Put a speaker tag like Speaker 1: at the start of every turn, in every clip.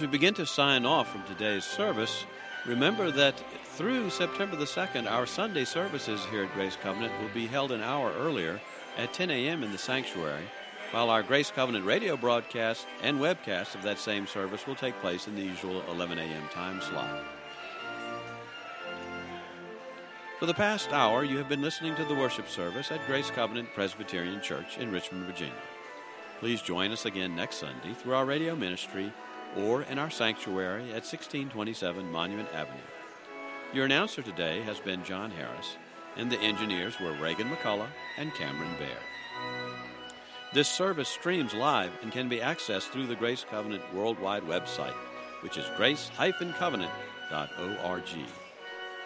Speaker 1: we begin to sign off from today's service, remember that through September the 2nd, our Sunday services here at Grace Covenant will be held an hour earlier at 10 a.m. in the sanctuary, while our Grace Covenant radio broadcast and webcast of that same service will take place in the usual 11 a.m. time slot. For the past hour, you have been listening to the worship service at Grace Covenant Presbyterian Church in Richmond, Virginia. Please join us again next Sunday through our radio ministry or in our sanctuary at 1627 Monument Avenue. Your announcer today has been John Harris, and the engineers were Reagan McCullough and Cameron Baer. This service streams live and can be accessed through the Grace Covenant worldwide website, which is grace-covenant.org.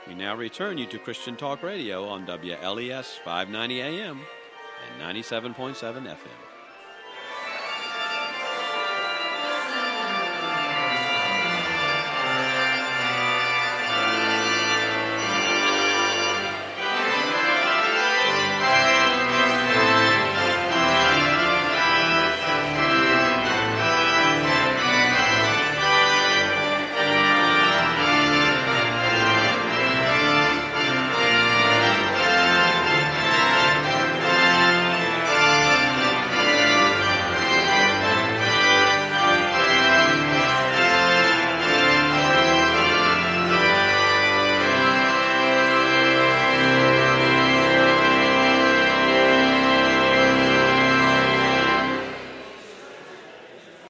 Speaker 1: We now return you to Christian Talk Radio on WLES 590 AM and 97.7 FM.